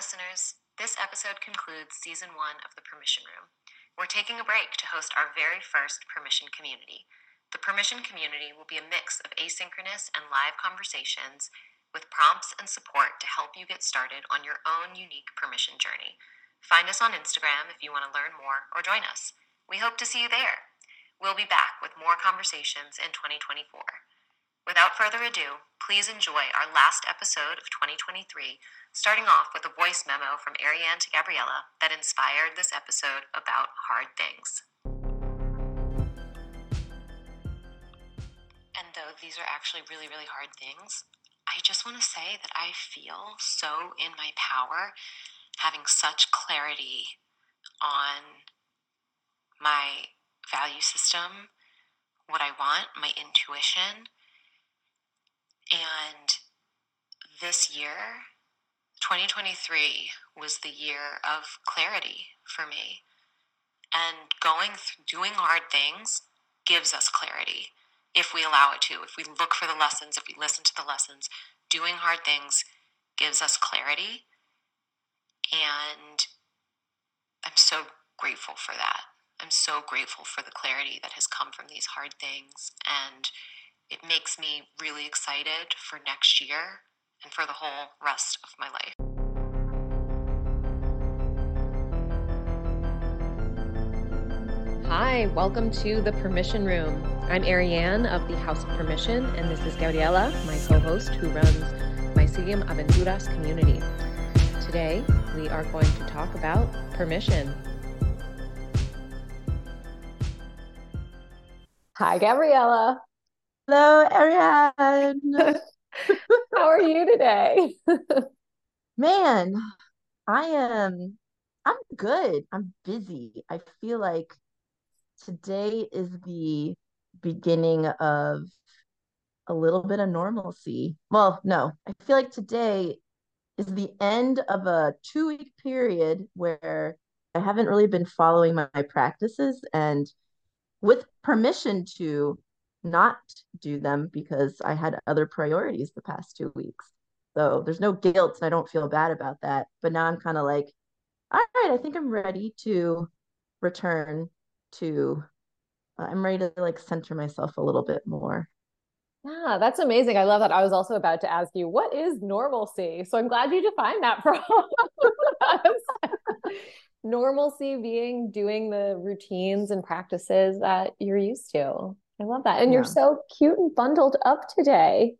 listeners. This episode concludes season one of The Permission Room. We're taking a break to host our very first permission community. The permission community will be a mix of asynchronous and live conversations with prompts and support to help you get started on your own unique permission journey. Find us on Instagram if you want to learn more or join us. We hope to see you there. We'll be back with more conversations in 2024. Without further ado, please enjoy our last episode of 2023, starting off with a voice memo from Arianne to Gabriella that inspired this episode about hard things. And though these are actually really, really hard things, I just want to say that I feel so in my power having such clarity on my value system, what I want, my intuition. And this year, 2023, was the year of clarity for me. And going through doing hard things gives us clarity if we allow it to. If we look for the lessons, if we listen to the lessons, doing hard things gives us clarity. And I'm so grateful for that. I'm so grateful for the clarity that has come from these hard things. And it makes me really excited for next year and for the whole rest of my life. Hi, welcome to the Permission Room. I'm Arianne of the House of Permission, and this is Gabriella, my co host who runs Mycelium Aventuras community. Today, we are going to talk about permission. Hi, Gabriella. Hello, Arianne. How are you today? Man, I am I'm good. I'm busy. I feel like today is the beginning of a little bit of normalcy. Well, no, I feel like today is the end of a two week period where I haven't really been following my, my practices and with permission to not do them because I had other priorities the past two weeks. So there's no guilt and I don't feel bad about that. But now I'm kind of like, all right, I think I'm ready to return to, uh, I'm ready to like center myself a little bit more. Yeah, that's amazing. I love that. I was also about to ask you, what is normalcy? So I'm glad you defined that for normalcy being doing the routines and practices that you're used to. I love that. And yeah. you're so cute and bundled up today.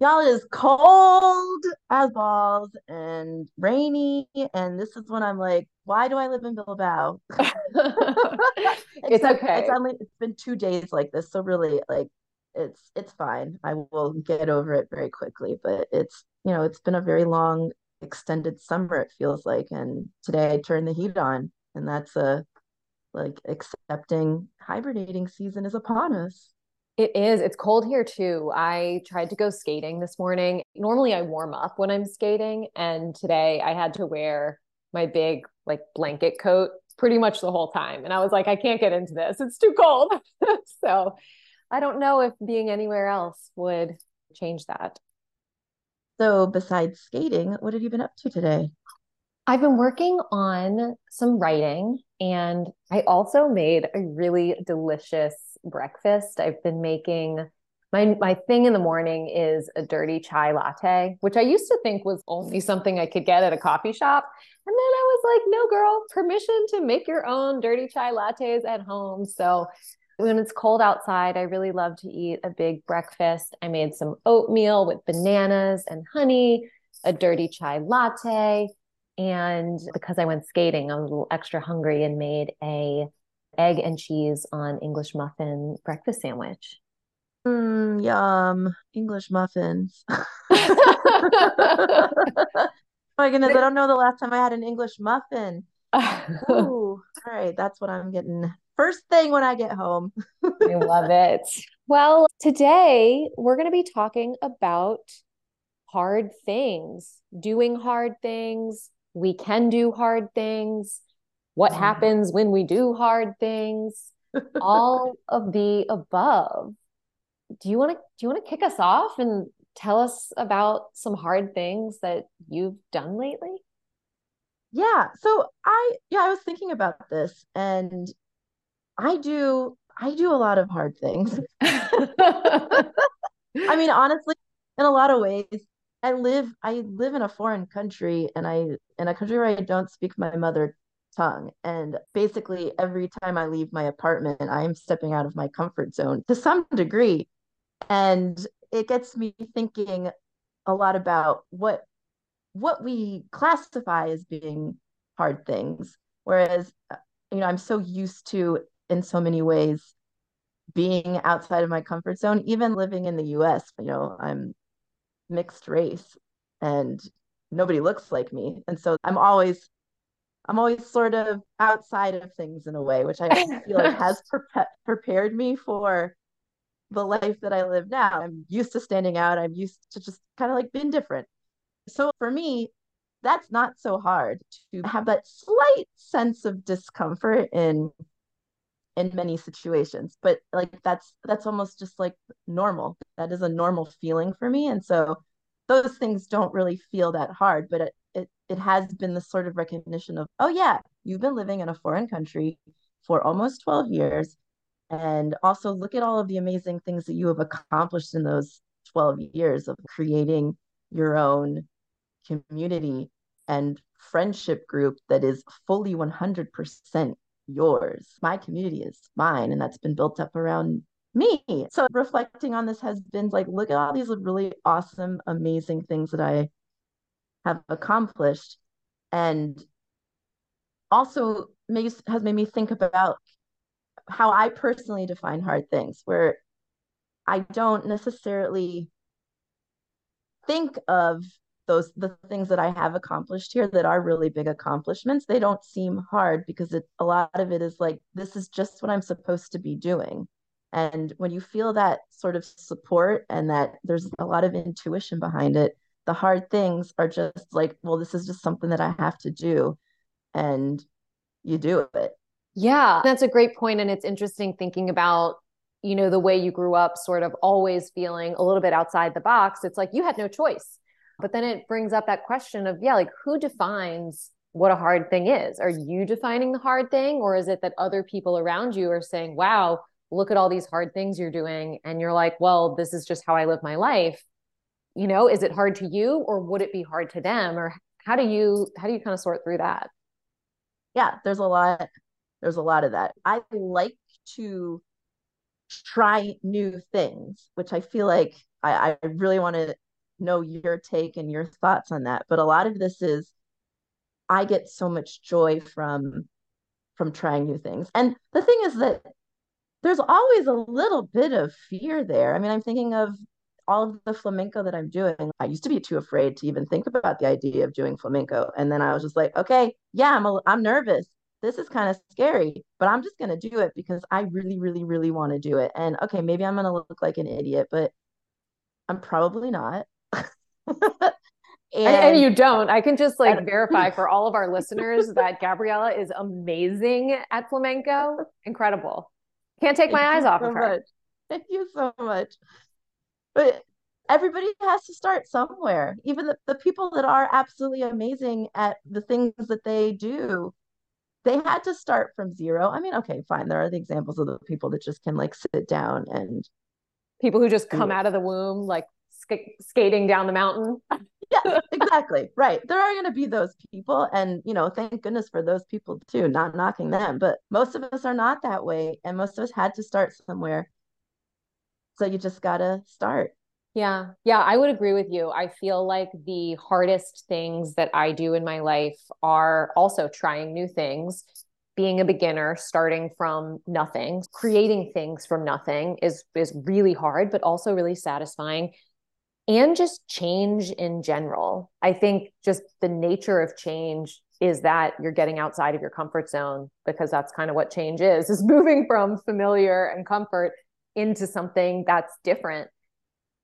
Y'all is cold as balls and rainy. And this is when I'm like, why do I live in Bilbao? it's okay. It's only it's been two days like this. So really like it's it's fine. I will get over it very quickly. But it's you know, it's been a very long extended summer it feels like and today i turned the heat on and that's a like accepting hibernating season is upon us. It is. It's cold here too. I tried to go skating this morning. Normally i warm up when i'm skating and today i had to wear my big like blanket coat pretty much the whole time and i was like i can't get into this. It's too cold. So i don't know if being anywhere else would change that. So, besides skating, what have you been up to today? I've been working on some writing and I also made a really delicious breakfast. I've been making my my thing in the morning is a dirty chai latte, which I used to think was only something I could get at a coffee shop. And then I was like, no girl, permission to make your own dirty chai lattes at home. So when it's cold outside, I really love to eat a big breakfast. I made some oatmeal with bananas and honey, a dirty chai latte, and because I went skating, I was a little extra hungry and made a egg and cheese on English muffin breakfast sandwich. Mm, yum, English muffins. oh my goodness, I don't know the last time I had an English muffin. Ooh, all right, that's what I'm getting first thing when I get home. I love it. Well, today we're going to be talking about hard things, doing hard things. We can do hard things. What mm. happens when we do hard things? All of the above. Do you want to do you want to kick us off and tell us about some hard things that you've done lately? Yeah. So I yeah, I was thinking about this and I do I do a lot of hard things. I mean, honestly, in a lot of ways, I live I live in a foreign country and I in a country where I don't speak my mother tongue. And basically every time I leave my apartment, I'm stepping out of my comfort zone to some degree. And it gets me thinking a lot about what what we classify as being hard things. Whereas, uh, you know, I'm so used to in so many ways being outside of my comfort zone, even living in the US, you know, I'm mixed race and nobody looks like me. And so I'm always I'm always sort of outside of things in a way, which I feel like has pre- prepared me for the life that I live now. I'm used to standing out. I'm used to just kind of like being different. So for me, that's not so hard to have that slight sense of discomfort in in many situations but like that's that's almost just like normal that is a normal feeling for me and so those things don't really feel that hard but it it, it has been the sort of recognition of oh yeah you've been living in a foreign country for almost 12 years and also look at all of the amazing things that you have accomplished in those 12 years of creating your own community and friendship group that is fully 100% yours. My community is mine, and that's been built up around me. So reflecting on this has been like, look at all these really awesome, amazing things that I have accomplished. And also makes, has made me think about how I personally define hard things, where I don't necessarily think of those the things that I have accomplished here that are really big accomplishments, they don't seem hard because it a lot of it is like this is just what I'm supposed to be doing. And when you feel that sort of support and that there's a lot of intuition behind it, the hard things are just like, well, this is just something that I have to do. And you do it. Yeah, that's a great point. And it's interesting thinking about, you know, the way you grew up, sort of always feeling a little bit outside the box. It's like you had no choice but then it brings up that question of, yeah, like who defines what a hard thing is? Are you defining the hard thing? Or is it that other people around you are saying, wow, look at all these hard things you're doing. And you're like, well, this is just how I live my life. You know, is it hard to you or would it be hard to them? Or how do you, how do you kind of sort through that? Yeah, there's a lot, there's a lot of that. I like to try new things, which I feel like I, I really want to know your take and your thoughts on that. But a lot of this is I get so much joy from from trying new things. And the thing is that there's always a little bit of fear there. I mean, I'm thinking of all of the flamenco that I'm doing. I used to be too afraid to even think about the idea of doing flamenco. And then I was just like, okay, yeah, I'm a, I'm nervous. This is kind of scary, but I'm just going to do it because I really, really, really want to do it. And okay, maybe I'm going to look like an idiot, but I'm probably not. And, and, you don't. I can just like verify for all of our listeners that Gabriella is amazing at flamenco. Incredible. Can't take my eyes off so of her. Much. Thank you so much. But everybody has to start somewhere. Even the, the people that are absolutely amazing at the things that they do, they had to start from zero. I mean, okay, fine. There are the examples of the people that just can like sit down and people who just come out of the womb like sk- skating down the mountain. yeah, exactly. Right. There are going to be those people. And, you know, thank goodness for those people too, not knocking them. But most of us are not that way. And most of us had to start somewhere. So you just got to start. Yeah. Yeah. I would agree with you. I feel like the hardest things that I do in my life are also trying new things being a beginner starting from nothing creating things from nothing is is really hard but also really satisfying and just change in general. I think just the nature of change is that you're getting outside of your comfort zone because that's kind of what change is is moving from familiar and comfort into something that's different.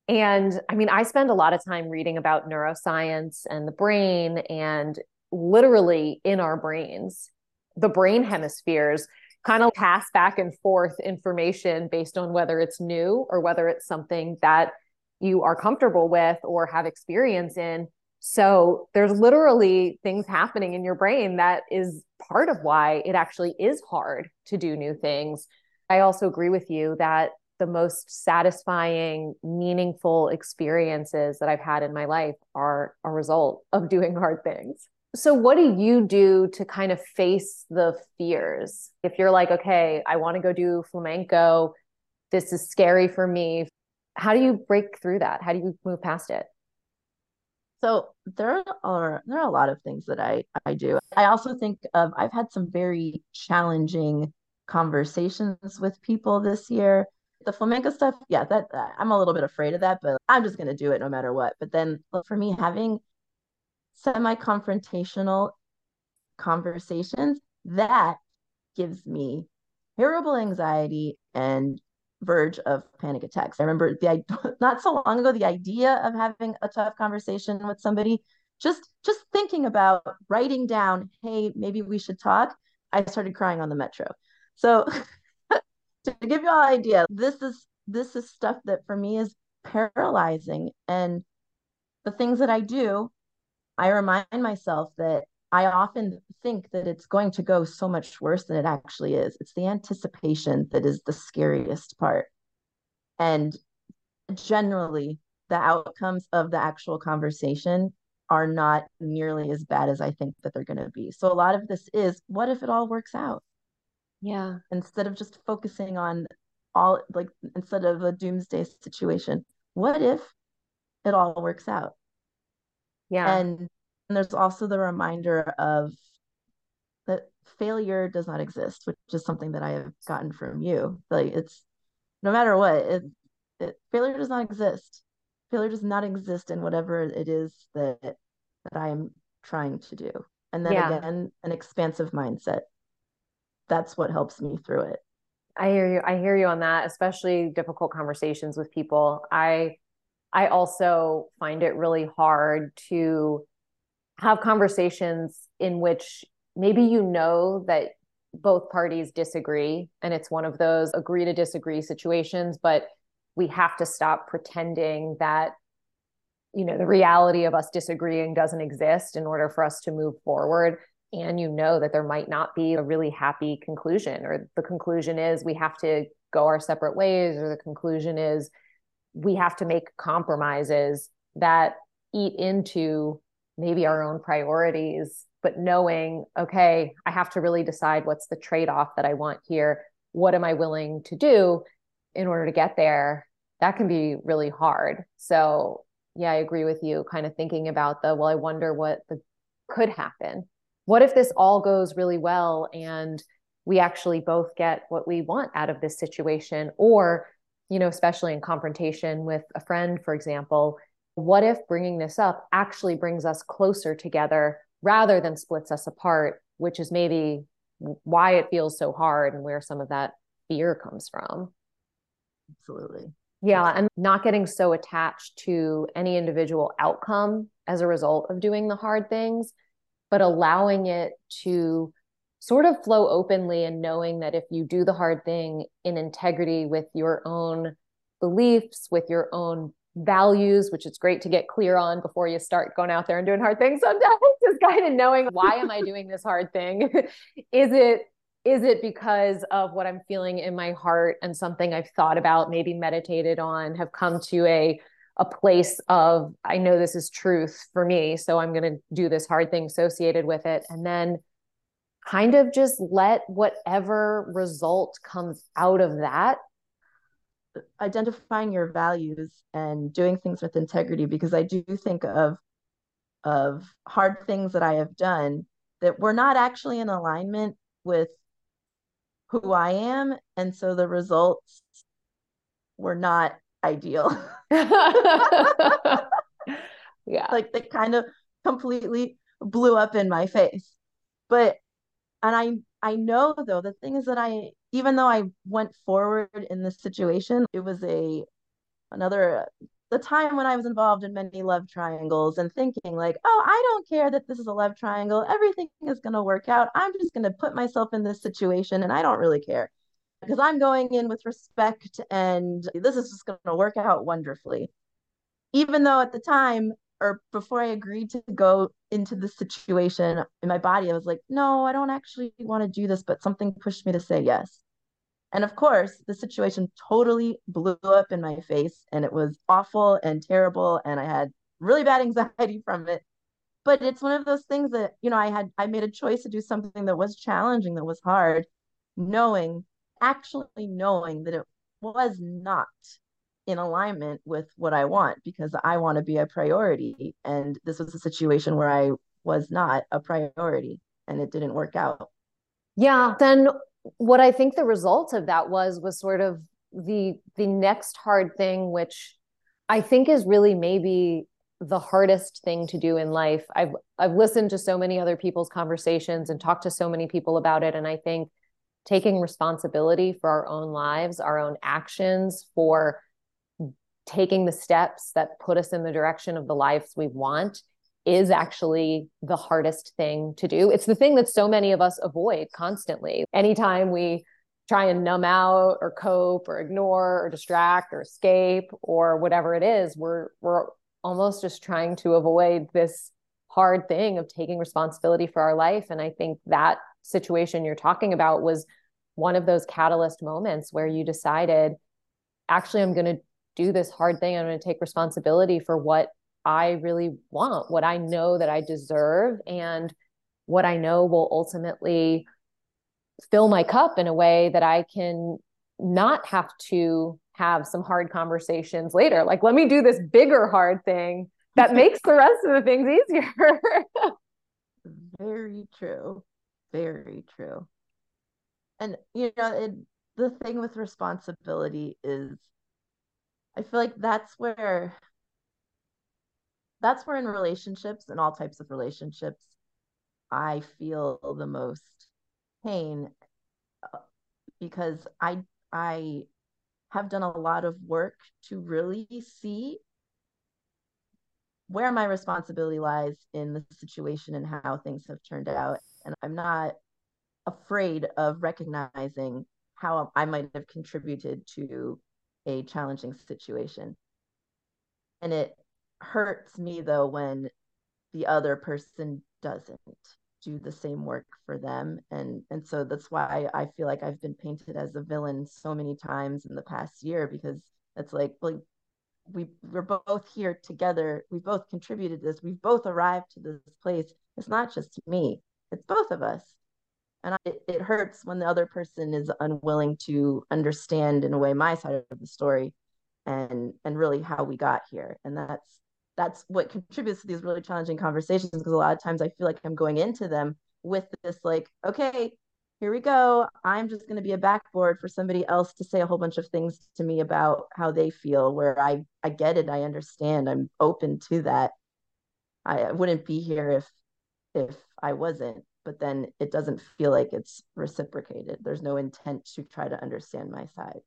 And I mean, I spend a lot of time reading about neuroscience and the brain and literally in our brains, the brain hemispheres kind of pass back and forth information based on whether it's new or whether it's something that you are comfortable with or have experience in. So there's literally things happening in your brain that is part of why it actually is hard to do new things. I also agree with you that the most satisfying, meaningful experiences that I've had in my life are a result of doing hard things. So, what do you do to kind of face the fears? If you're like, okay, I want to go do flamenco, this is scary for me. How do you break through that? How do you move past it? So there are there are a lot of things that I I do. I also think of I've had some very challenging conversations with people this year. The flamenco stuff, yeah, that uh, I'm a little bit afraid of that, but I'm just going to do it no matter what. But then for me having semi-confrontational conversations, that gives me terrible anxiety and verge of panic attacks. I remember the not so long ago the idea of having a tough conversation with somebody, just just thinking about writing down, hey, maybe we should talk. I started crying on the metro. So to give you all an idea, this is this is stuff that for me is paralyzing. And the things that I do, I remind myself that I often think that it's going to go so much worse than it actually is. It's the anticipation that is the scariest part. And generally, the outcomes of the actual conversation are not nearly as bad as I think that they're going to be. So a lot of this is what if it all works out? Yeah. Instead of just focusing on all like instead of a doomsday situation, what if it all works out? Yeah. And there's also the reminder of that failure does not exist, which is something that I have gotten from you. Like it's no matter what, it, it failure does not exist. Failure does not exist in whatever it is that that I am trying to do. And then yeah. again, an expansive mindset. That's what helps me through it. I hear you. I hear you on that, especially difficult conversations with people. I I also find it really hard to have conversations in which maybe you know that both parties disagree and it's one of those agree to disagree situations but we have to stop pretending that you know the reality of us disagreeing doesn't exist in order for us to move forward. And you know that there might not be a really happy conclusion or the conclusion is we have to go our separate ways or the conclusion is we have to make compromises that eat into maybe our own priorities, but knowing, okay, I have to really decide what's the trade off that I want here. What am I willing to do in order to get there? That can be really hard. So, yeah, I agree with you, kind of thinking about the, well, I wonder what the, could happen. What if this all goes really well and we actually both get what we want out of this situation? Or, you know, especially in confrontation with a friend, for example, what if bringing this up actually brings us closer together rather than splits us apart, which is maybe why it feels so hard and where some of that fear comes from. Absolutely. Yeah. And not getting so attached to any individual outcome as a result of doing the hard things, but allowing it to sort of flow openly and knowing that if you do the hard thing in integrity with your own beliefs, with your own values, which it's great to get clear on before you start going out there and doing hard things sometimes, just kind of knowing why am I doing this hard thing? is it is it because of what I'm feeling in my heart and something I've thought about, maybe meditated on, have come to a a place of I know this is truth for me, so I'm going to do this hard thing associated with it and then kind of just let whatever result comes out of that identifying your values and doing things with integrity because I do think of of hard things that I have done that were not actually in alignment with who I am and so the results were not ideal. yeah. Like they kind of completely blew up in my face. But and I I know though the thing is that I even though I went forward in this situation, it was a another the time when I was involved in many love triangles and thinking like, oh, I don't care that this is a love triangle. Everything is going to work out. I'm just going to put myself in this situation and I don't really care because I'm going in with respect and this is just going to work out wonderfully. even though at the time or before I agreed to go into the situation in my body, I was like, no, I don't actually want to do this, but something pushed me to say yes. And of course, the situation totally blew up in my face and it was awful and terrible. And I had really bad anxiety from it. But it's one of those things that, you know, I had, I made a choice to do something that was challenging, that was hard, knowing, actually knowing that it was not in alignment with what I want because I want to be a priority. And this was a situation where I was not a priority and it didn't work out. Yeah. Then what I think the result of that was was sort of the the next hard thing, which I think is really maybe the hardest thing to do in life. I've I've listened to so many other people's conversations and talked to so many people about it. And I think taking responsibility for our own lives, our own actions, for taking the steps that put us in the direction of the lives we want is actually the hardest thing to do. It's the thing that so many of us avoid constantly. Anytime we try and numb out or cope or ignore or distract or escape or whatever it is, we're we're almost just trying to avoid this hard thing of taking responsibility for our life and I think that situation you're talking about was one of those catalyst moments where you decided actually I'm going to do this hard thing. I'm going to take responsibility for what I really want, what I know that I deserve, and what I know will ultimately fill my cup in a way that I can not have to have some hard conversations later. Like, let me do this bigger hard thing that makes the rest of the things easier. Very true. Very true. And, you know, it, the thing with responsibility is I feel like that's where that's where in relationships and all types of relationships I feel the most pain uh, because I I have done a lot of work to really see where my responsibility lies in the situation and how things have turned out. And I'm not afraid of recognizing how I might have contributed to a challenging situation. And it hurts me though when the other person doesn't do the same work for them. And and so that's why I feel like I've been painted as a villain so many times in the past year because it's like we we're both here together. We've both contributed this. We've both arrived to this place. It's not just me. It's both of us and I, it, hurts when the other person is unwilling to understand in a way my side of the story and and really how we got here. And that's that's what contributes to these really challenging conversations because a lot of times i feel like i'm going into them with this like okay here we go. I'm just going to be a backboard for somebody else to say a whole bunch of things to me about how they feel where i i get it i understand i'm open to that. I wouldn't be here if if i wasn't but then it doesn't feel like it's reciprocated. There's no intent to try to understand my side.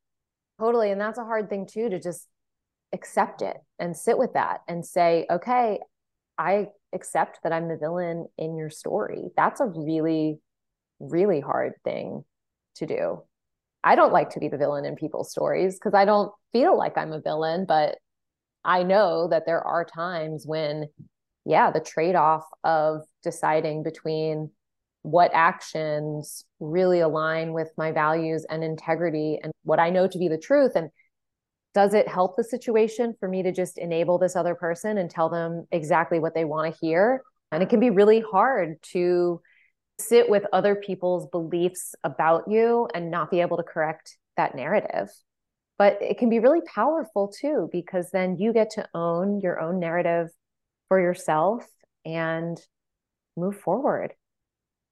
Totally. And that's a hard thing too to just accept it and sit with that and say, okay, I accept that I'm the villain in your story. That's a really, really hard thing to do. I don't like to be the villain in people's stories because I don't feel like I'm a villain, but I know that there are times when, yeah, the trade off of deciding between what actions really align with my values and integrity and what I know to be the truth. And does it help the situation for me to just enable this other person and tell them exactly what they want to hear? And it can be really hard to sit with other people's beliefs about you and not be able to correct that narrative. But it can be really powerful too, because then you get to own your own narrative for yourself and move forward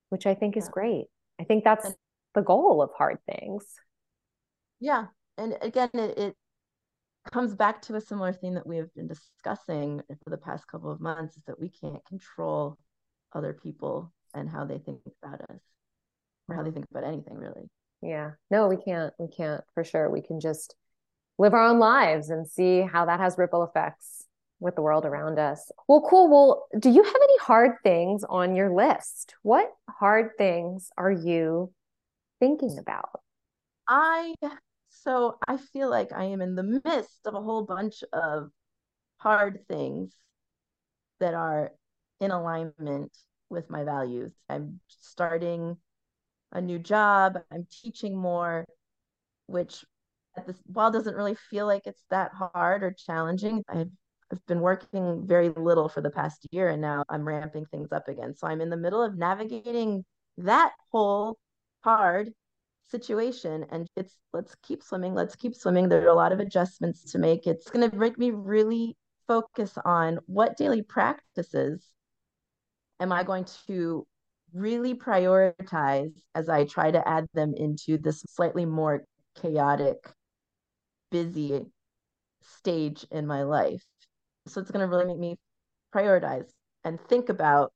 which I think is great. I think that's the goal of hard things. Yeah. And again, it, it comes back to a similar thing that we have been discussing for the past couple of months is that we can't control other people and how they think about us or how they think about anything really. Yeah. No, we can't. We can't for sure. We can just live our own lives and see how that has ripple effects with the world around us. Well, cool. Well, do you have hard things on your list? What hard things are you thinking about? I so I feel like I am in the midst of a whole bunch of hard things that are in alignment with my values. I'm starting a new job, I'm teaching more, which at this while doesn't really feel like it's that hard or challenging. I've I've been working very little for the past year and now I'm ramping things up again. So I'm in the middle of navigating that whole hard situation and it's let's keep swimming let's keep swimming. There are a lot of adjustments to make. It's going to make me really focus on what daily practices am i going to really prioritize as i try to add them into this slightly more chaotic busy stage in my life so it's going to really make me prioritize and think about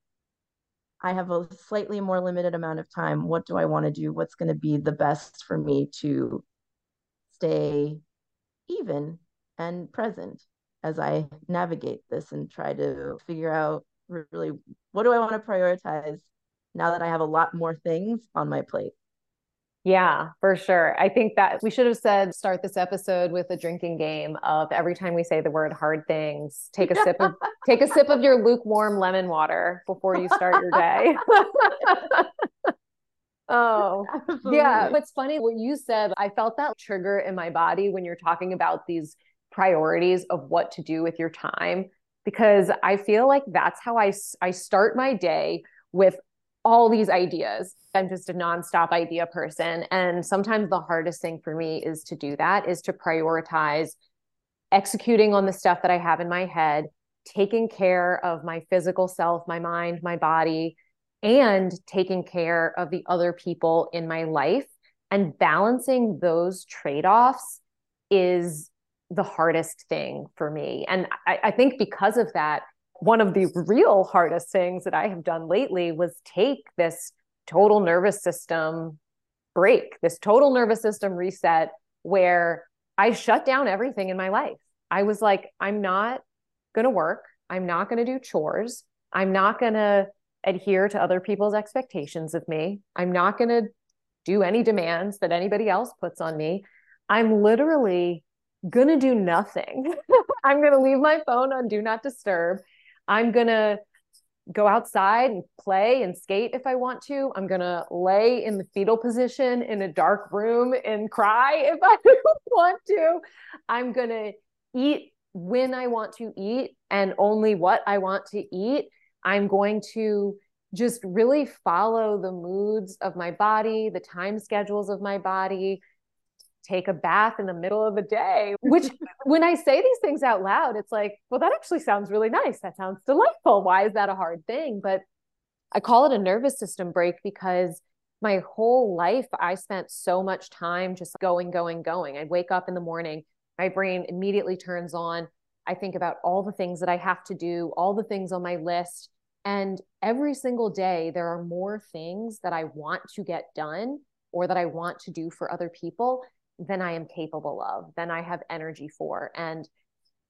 I have a slightly more limited amount of time. What do I want to do? What's going to be the best for me to stay even and present as I navigate this and try to figure out really what do I want to prioritize now that I have a lot more things on my plate. Yeah, for sure. I think that we should have said start this episode with a drinking game of every time we say the word hard things, take a sip of take a sip of your lukewarm lemon water before you start your day. oh. Absolutely. Yeah, it's funny what you said. I felt that trigger in my body when you're talking about these priorities of what to do with your time because I feel like that's how I I start my day with all these ideas. I'm just a nonstop idea person. And sometimes the hardest thing for me is to do that, is to prioritize executing on the stuff that I have in my head, taking care of my physical self, my mind, my body, and taking care of the other people in my life. And balancing those trade offs is the hardest thing for me. And I, I think because of that, one of the real hardest things that I have done lately was take this total nervous system break, this total nervous system reset where I shut down everything in my life. I was like, I'm not going to work. I'm not going to do chores. I'm not going to adhere to other people's expectations of me. I'm not going to do any demands that anybody else puts on me. I'm literally going to do nothing. I'm going to leave my phone on do not disturb I'm going to go outside and play and skate if I want to. I'm going to lay in the fetal position in a dark room and cry if I want to. I'm going to eat when I want to eat and only what I want to eat. I'm going to just really follow the moods of my body, the time schedules of my body, take a bath in the middle of the day, which when I say these things out loud, it's like, well, that actually sounds really nice. That sounds delightful. Why is that a hard thing? But I call it a nervous system break because my whole life, I spent so much time just going, going, going. I wake up in the morning, my brain immediately turns on. I think about all the things that I have to do, all the things on my list. And every single day, there are more things that I want to get done or that I want to do for other people than I am capable of, than I have energy for. And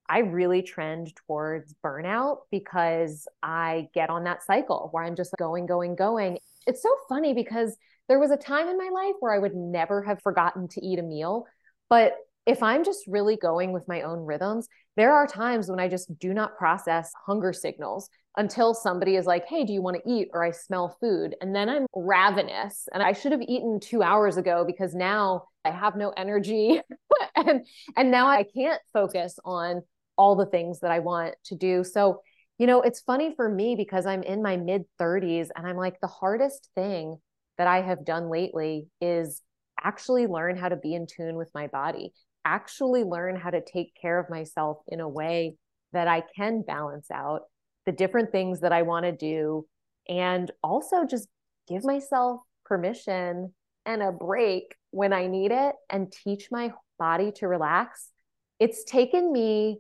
I really trend towards burnout because I get on that cycle where I'm just going, going, going. It's so funny because there was a time in my life where I would never have forgotten to eat a meal. But if I'm just really going with my own rhythms, there are times when I just do not process hunger signals until somebody is like, Hey, do you want to eat? Or I smell food. And then I'm ravenous and I should have eaten two hours ago because now I have no energy and and now I can't focus on all the things that I want to do. So, you know, it's funny for me because I'm in my mid 30s and I'm like the hardest thing that I have done lately is actually learn how to be in tune with my body, actually learn how to take care of myself in a way that I can balance out the different things that I want to do and also just give myself permission and a break when I need it and teach my body to relax. It's taken me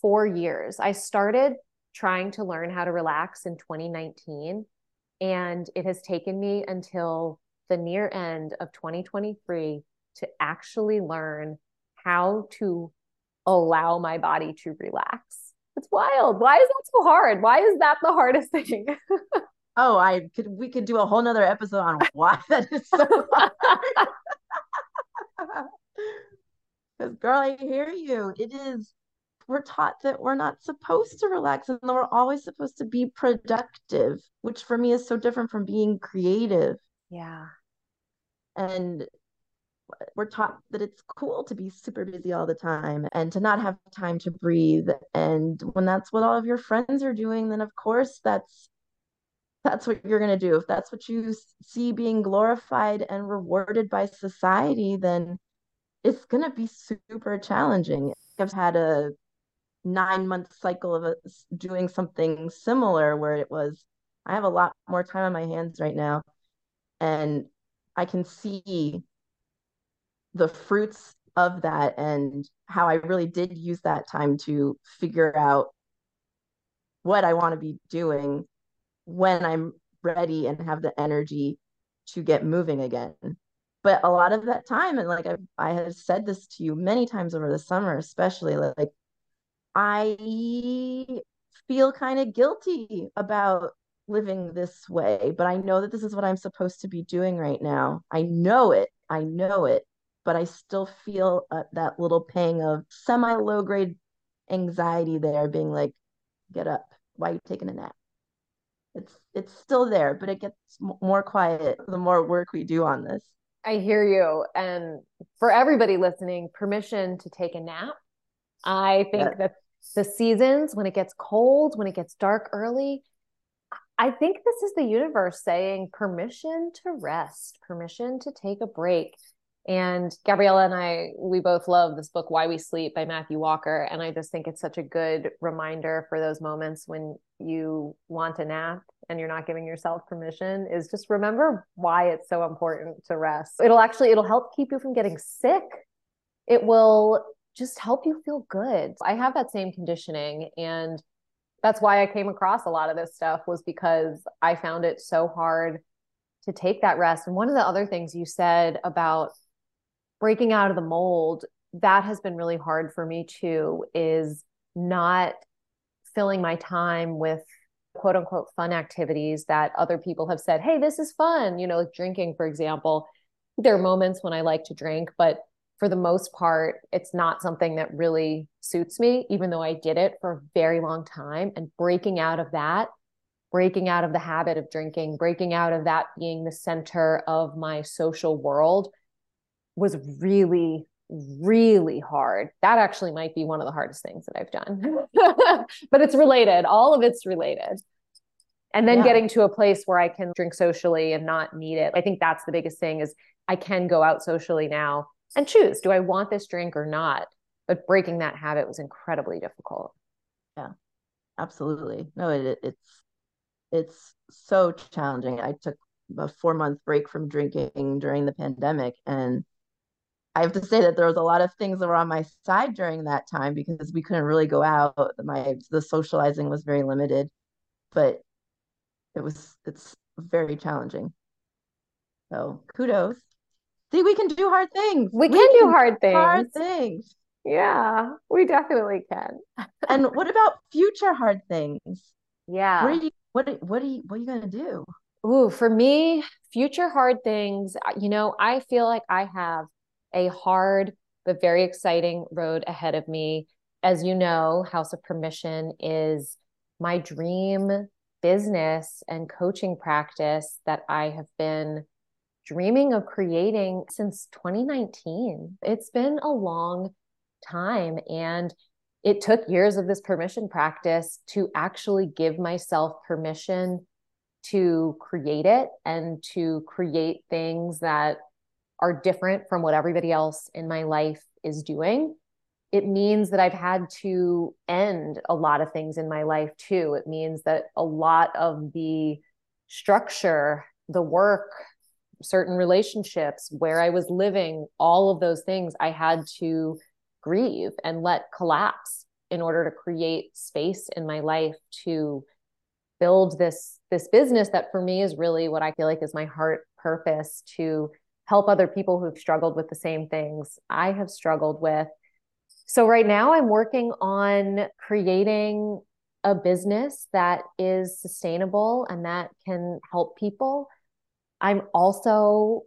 four years. I started trying to learn how to relax in 2019, and it has taken me until the near end of 2023 to actually learn how to allow my body to relax. It's wild. Why is that so hard? Why is that the hardest thing? oh, I could we could do a whole nother episode on why that is so hard. Because girl, I hear you. It is we're taught that we're not supposed to relax and that we're always supposed to be productive, which for me is so different from being creative. Yeah. And we're taught that it's cool to be super busy all the time and to not have time to breathe. And when that's what all of your friends are doing, then of course that's that's what you're going to do. If that's what you see being glorified and rewarded by society, then it's going to be super challenging. I've had a nine month cycle of uh, doing something similar where it was, I have a lot more time on my hands right now. And I can see the fruits of that and how I really did use that time to figure out what I want to be doing when I'm ready and have the energy to get moving again. But a lot of that time, and like I, I have said this to you many times over the summer, especially like I feel kind of guilty about living this way, but I know that this is what I'm supposed to be doing right now. I know it. I know it but I still feel uh, that little pang of semi low grade anxiety there, being like, get up. Why are you taking a nap? It's it's still there, but it gets more quiet the more work we do on this. I hear you. And for everybody listening, permission to take a nap. I think yes. that the seasons, when it gets cold, when it gets dark early, I think this is the universe saying permission to rest, permission to take a break. And Gabriella and I, we both love this book, Why We Sleep by Matthew Walker. And I just think it's such a good reminder for those moments when you want a nap and you're not giving yourself permission is just remember why it's so important to rest. It'll actually, it'll help keep you from getting sick. It will just help you feel good. I have that same conditioning and that's why I came across a lot of this stuff was because I found it so hard to take that rest. And one of the other things you said about breaking out of the mold, that has been really hard for me too, is not filling my time with quote unquote fun activities that other people have said, hey, this is fun, you know, like drinking, for example. There are moments when I like to drink, but for the most part, it's not something that really suits me, even though I did it for a very long time. And breaking out of that, breaking out of the habit of drinking, breaking out of that being the center of my social world was really really hard. That actually might be one of the hardest things that I've done. but it's related. All of it's related. And then yeah. getting to a place where I can drink socially and not need it. I think that's the biggest thing is I can go out socially now and choose do I want this drink or not? But breaking that habit was incredibly difficult. Yeah. Absolutely. No, it, it's it's so challenging. I took a 4 month break from drinking during the pandemic and I have to say that there was a lot of things that were on my side during that time because we couldn't really go out. My the socializing was very limited, but it was it's very challenging. So kudos. See, we can do hard things. We, we can, can, do hard things. Hard things. Yeah, we definitely can. and what about future hard things? Yeah. What are you what what are you what are you gonna do? Ooh, for me, future hard things, you know, I feel like I have a hard but very exciting road ahead of me. As you know, House of Permission is my dream business and coaching practice that I have been dreaming of creating since 2019. It's been a long time and it took years of this permission practice to actually give myself permission to create it and to create things that are different from what everybody else in my life is doing, it means that I've had to end a lot of things in my life too. It means that a lot of the structure, the work, certain relationships, where I was living, all of those things I had to grieve and let collapse in order to create space in my life to build this this business that for me is really what I feel like is my heart purpose to help other people who've struggled with the same things I have struggled with. So, right now, I'm working on creating a business that is sustainable and that can help people. I'm also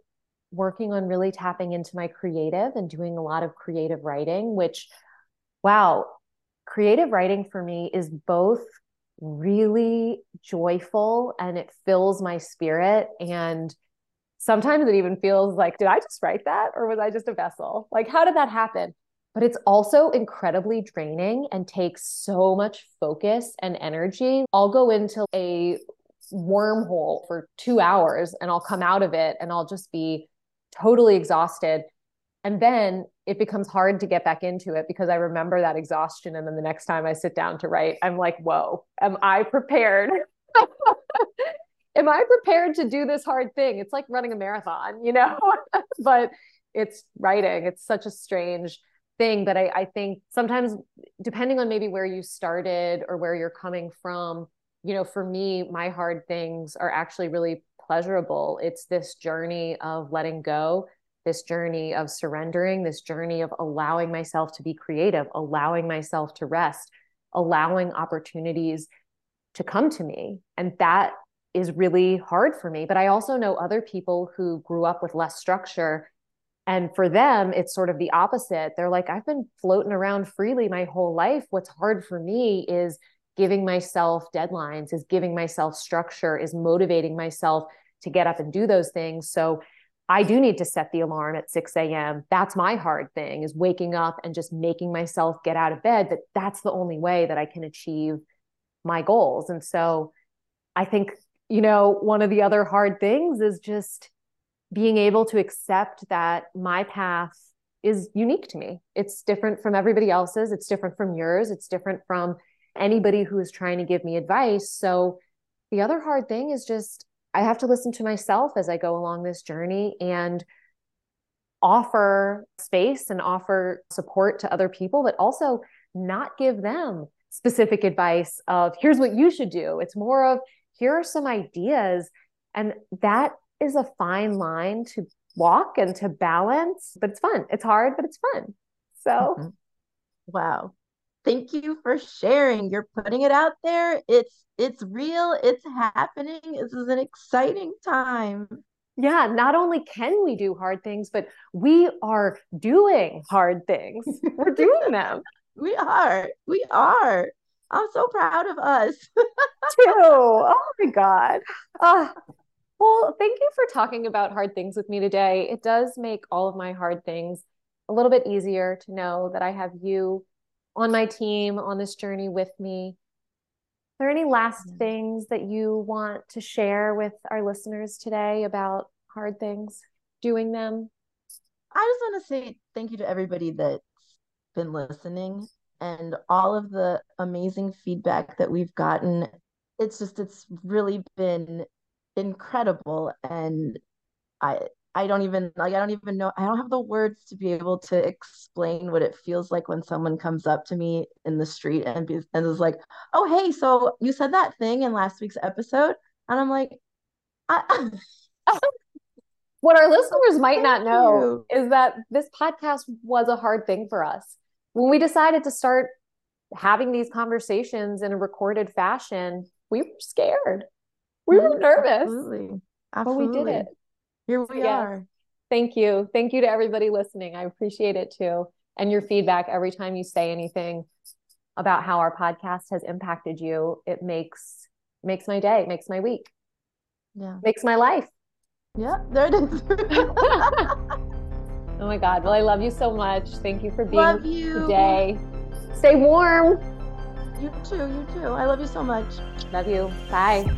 working on really tapping into my creative and doing a lot of creative writing, which, wow, creative writing for me is both really joyful and it fills my spirit and sometimes it even feels like did i just write that or was i just a vessel like how did that happen but it's also incredibly draining and takes so much focus and energy i'll go into a wormhole for 2 hours and i'll come out of it and i'll just be totally exhausted and then it becomes hard to get back into it because I remember that exhaustion. And then the next time I sit down to write, I'm like, whoa, am I prepared? am I prepared to do this hard thing? It's like running a marathon, you know? but it's writing. It's such a strange thing. But I, I think sometimes, depending on maybe where you started or where you're coming from, you know, for me, my hard things are actually really pleasurable. It's this journey of letting go this journey of surrendering, this journey of allowing myself to be creative, allowing myself to rest, allowing opportunities to come to me. And that is really hard for me. But I also know other people who grew up with less structure. And for them, it's sort of the opposite. They're like, I've been floating around freely my whole life. What's hard for me is giving myself deadlines, is giving myself structure, is motivating myself to get up and do those things. So I do need to set the alarm at 6 a.m. That's my hard thing is waking up and just making myself get out of bed. That that's the only way that I can achieve my goals. And so I think, you know, one of the other hard things is just being able to accept that my path is unique to me. It's different from everybody else's. It's different from yours. It's different from anybody who is trying to give me advice. So the other hard thing is just I have to listen to myself as I go along this journey and offer space and offer support to other people, but also not give them specific advice of here's what you should do. It's more of here are some ideas. And that is a fine line to walk and to balance, but it's fun. It's hard, but it's fun. So, mm-hmm. wow thank you for sharing. You're putting it out there. It's it's real. It's happening. This is an exciting time. Yeah, not only can we do hard things, but we are doing hard things. We're doing them. we are. We are. I'm so proud of us. Too. Oh my God. Uh, well, thank you for talking about hard things with me today. It does make all of my hard things a little bit easier to know that I have you on my team on this journey with me. Are there any last things that you want to share with our listeners today about hard things, doing them? I just want to say thank you to everybody that's been listening and all of the amazing feedback that we've gotten. It's just, it's really been incredible. And I, I don't even like I don't even know I don't have the words to be able to explain what it feels like when someone comes up to me in the street and be, and is like, "Oh, hey, so you said that thing in last week's episode," and I'm like, I- "What our listeners might not know you. is that this podcast was a hard thing for us when we decided to start having these conversations in a recorded fashion. We were scared, we were mm, nervous, Absolutely. Absolutely. but we did it." Here we yes. are. Thank you. Thank you to everybody listening. I appreciate it too. And your feedback every time you say anything about how our podcast has impacted you, it makes makes my day, makes my week. Yeah. Makes my life. Yeah, there it is. oh my God. Well, I love you so much. Thank you for being love you. today. Stay warm. You too. You too. I love you so much. Love you. Bye.